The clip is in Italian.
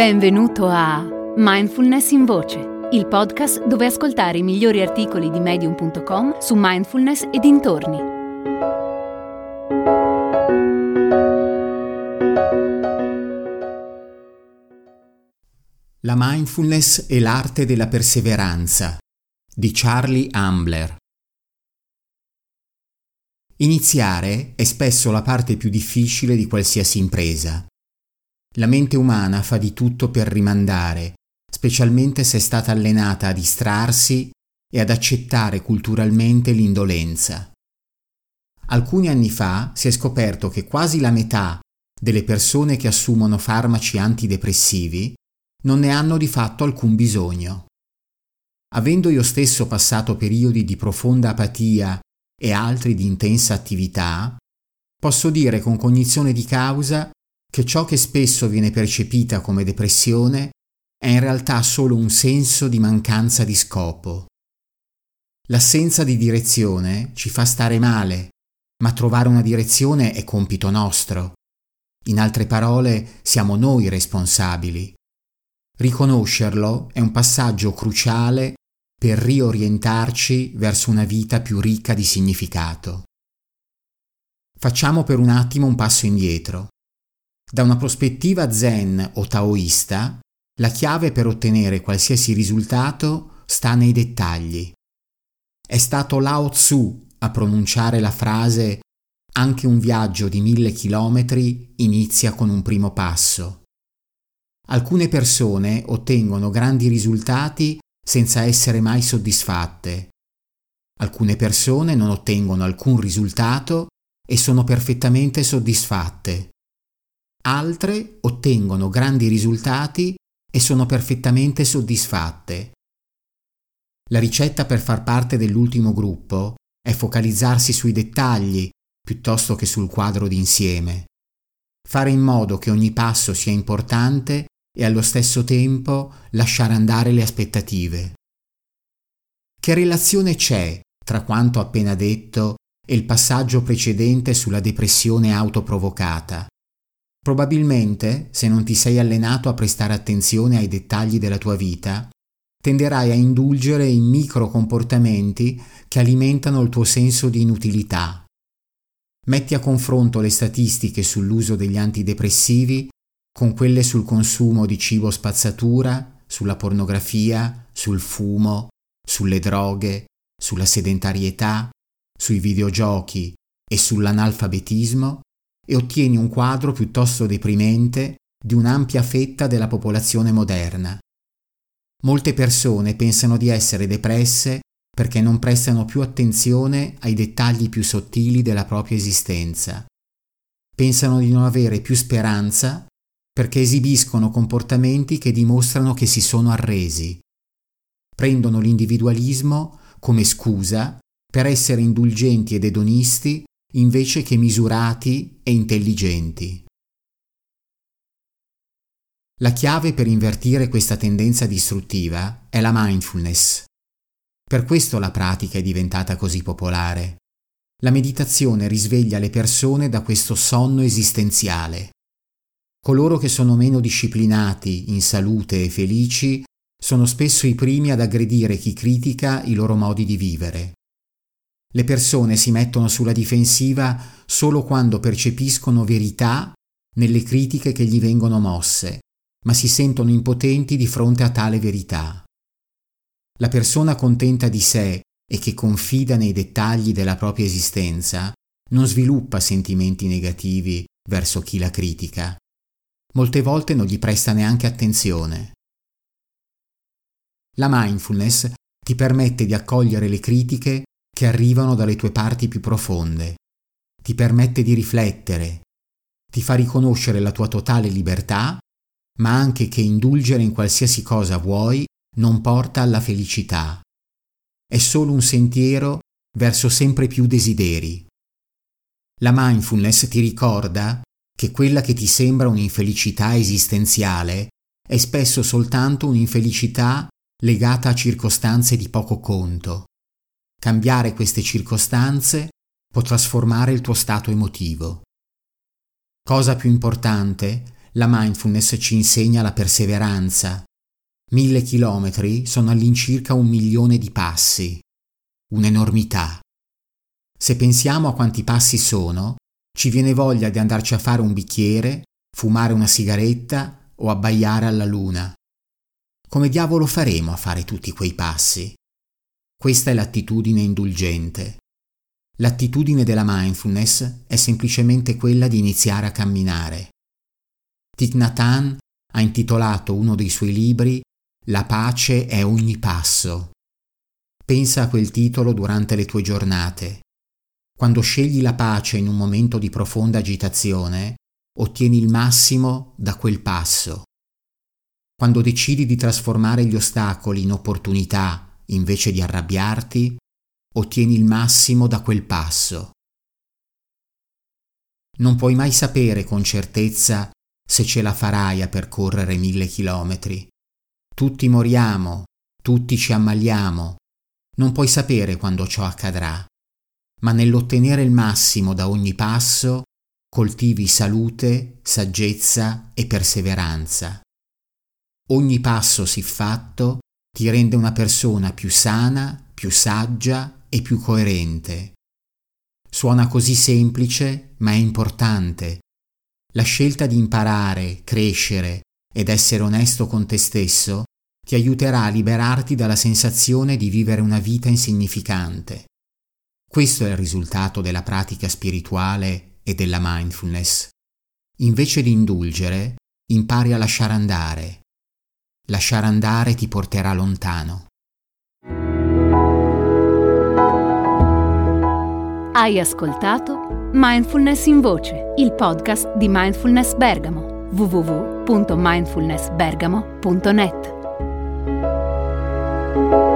Benvenuto a Mindfulness in Voce, il podcast dove ascoltare i migliori articoli di medium.com su mindfulness e dintorni. La mindfulness e l'arte della perseveranza di Charlie Ambler. Iniziare è spesso la parte più difficile di qualsiasi impresa. La mente umana fa di tutto per rimandare, specialmente se è stata allenata a distrarsi e ad accettare culturalmente l'indolenza. Alcuni anni fa si è scoperto che quasi la metà delle persone che assumono farmaci antidepressivi non ne hanno di fatto alcun bisogno. Avendo io stesso passato periodi di profonda apatia e altri di intensa attività, posso dire con cognizione di causa che ciò che spesso viene percepita come depressione è in realtà solo un senso di mancanza di scopo. L'assenza di direzione ci fa stare male, ma trovare una direzione è compito nostro. In altre parole, siamo noi responsabili. Riconoscerlo è un passaggio cruciale per riorientarci verso una vita più ricca di significato. Facciamo per un attimo un passo indietro. Da una prospettiva zen o taoista, la chiave per ottenere qualsiasi risultato sta nei dettagli. È stato Lao Tzu a pronunciare la frase anche un viaggio di mille chilometri inizia con un primo passo. Alcune persone ottengono grandi risultati senza essere mai soddisfatte. Alcune persone non ottengono alcun risultato e sono perfettamente soddisfatte. Altre ottengono grandi risultati e sono perfettamente soddisfatte. La ricetta per far parte dell'ultimo gruppo è focalizzarsi sui dettagli piuttosto che sul quadro d'insieme. Fare in modo che ogni passo sia importante e allo stesso tempo lasciare andare le aspettative. Che relazione c'è tra quanto appena detto e il passaggio precedente sulla depressione autoprovocata? Probabilmente, se non ti sei allenato a prestare attenzione ai dettagli della tua vita, tenderai a indulgere in micro comportamenti che alimentano il tuo senso di inutilità. Metti a confronto le statistiche sull'uso degli antidepressivi con quelle sul consumo di cibo spazzatura, sulla pornografia, sul fumo, sulle droghe, sulla sedentarietà, sui videogiochi e sull'analfabetismo e ottieni un quadro piuttosto deprimente di un'ampia fetta della popolazione moderna. Molte persone pensano di essere depresse perché non prestano più attenzione ai dettagli più sottili della propria esistenza. Pensano di non avere più speranza perché esibiscono comportamenti che dimostrano che si sono arresi. Prendono l'individualismo come scusa per essere indulgenti ed edonisti invece che misurati e intelligenti. La chiave per invertire questa tendenza distruttiva è la mindfulness. Per questo la pratica è diventata così popolare. La meditazione risveglia le persone da questo sonno esistenziale. Coloro che sono meno disciplinati, in salute e felici, sono spesso i primi ad aggredire chi critica i loro modi di vivere. Le persone si mettono sulla difensiva solo quando percepiscono verità nelle critiche che gli vengono mosse, ma si sentono impotenti di fronte a tale verità. La persona contenta di sé e che confida nei dettagli della propria esistenza non sviluppa sentimenti negativi verso chi la critica. Molte volte non gli presta neanche attenzione. La mindfulness ti permette di accogliere le critiche che arrivano dalle tue parti più profonde, ti permette di riflettere, ti fa riconoscere la tua totale libertà, ma anche che indulgere in qualsiasi cosa vuoi non porta alla felicità. È solo un sentiero verso sempre più desideri. La mindfulness ti ricorda che quella che ti sembra un'infelicità esistenziale è spesso soltanto un'infelicità legata a circostanze di poco conto Cambiare queste circostanze può trasformare il tuo stato emotivo. Cosa più importante la mindfulness ci insegna la perseveranza. Mille chilometri sono all'incirca un milione di passi. Un'enormità. Se pensiamo a quanti passi sono, ci viene voglia di andarci a fare un bicchiere, fumare una sigaretta o abbaiare alla luna. Come diavolo faremo a fare tutti quei passi? Questa è l'attitudine indulgente. L'attitudine della mindfulness è semplicemente quella di iniziare a camminare. Thich Nhat Hanh ha intitolato uno dei suoi libri La pace è ogni passo. Pensa a quel titolo durante le tue giornate. Quando scegli la pace in un momento di profonda agitazione, ottieni il massimo da quel passo. Quando decidi di trasformare gli ostacoli in opportunità invece di arrabbiarti, ottieni il massimo da quel passo. Non puoi mai sapere con certezza se ce la farai a percorrere mille chilometri. Tutti moriamo, tutti ci ammaliamo. Non puoi sapere quando ciò accadrà, ma nell'ottenere il massimo da ogni passo coltivi salute, saggezza e perseveranza. Ogni passo siffatto ti rende una persona più sana, più saggia e più coerente. Suona così semplice, ma è importante la scelta di imparare, crescere ed essere onesto con te stesso ti aiuterà a liberarti dalla sensazione di vivere una vita insignificante. Questo è il risultato della pratica spirituale e della mindfulness. Invece di indulgere, impari a lasciare andare. Lasciare andare ti porterà lontano. Hai ascoltato Mindfulness in Voce, il podcast di Mindfulness Bergamo, www.mindfulnessbergamo.net. thank you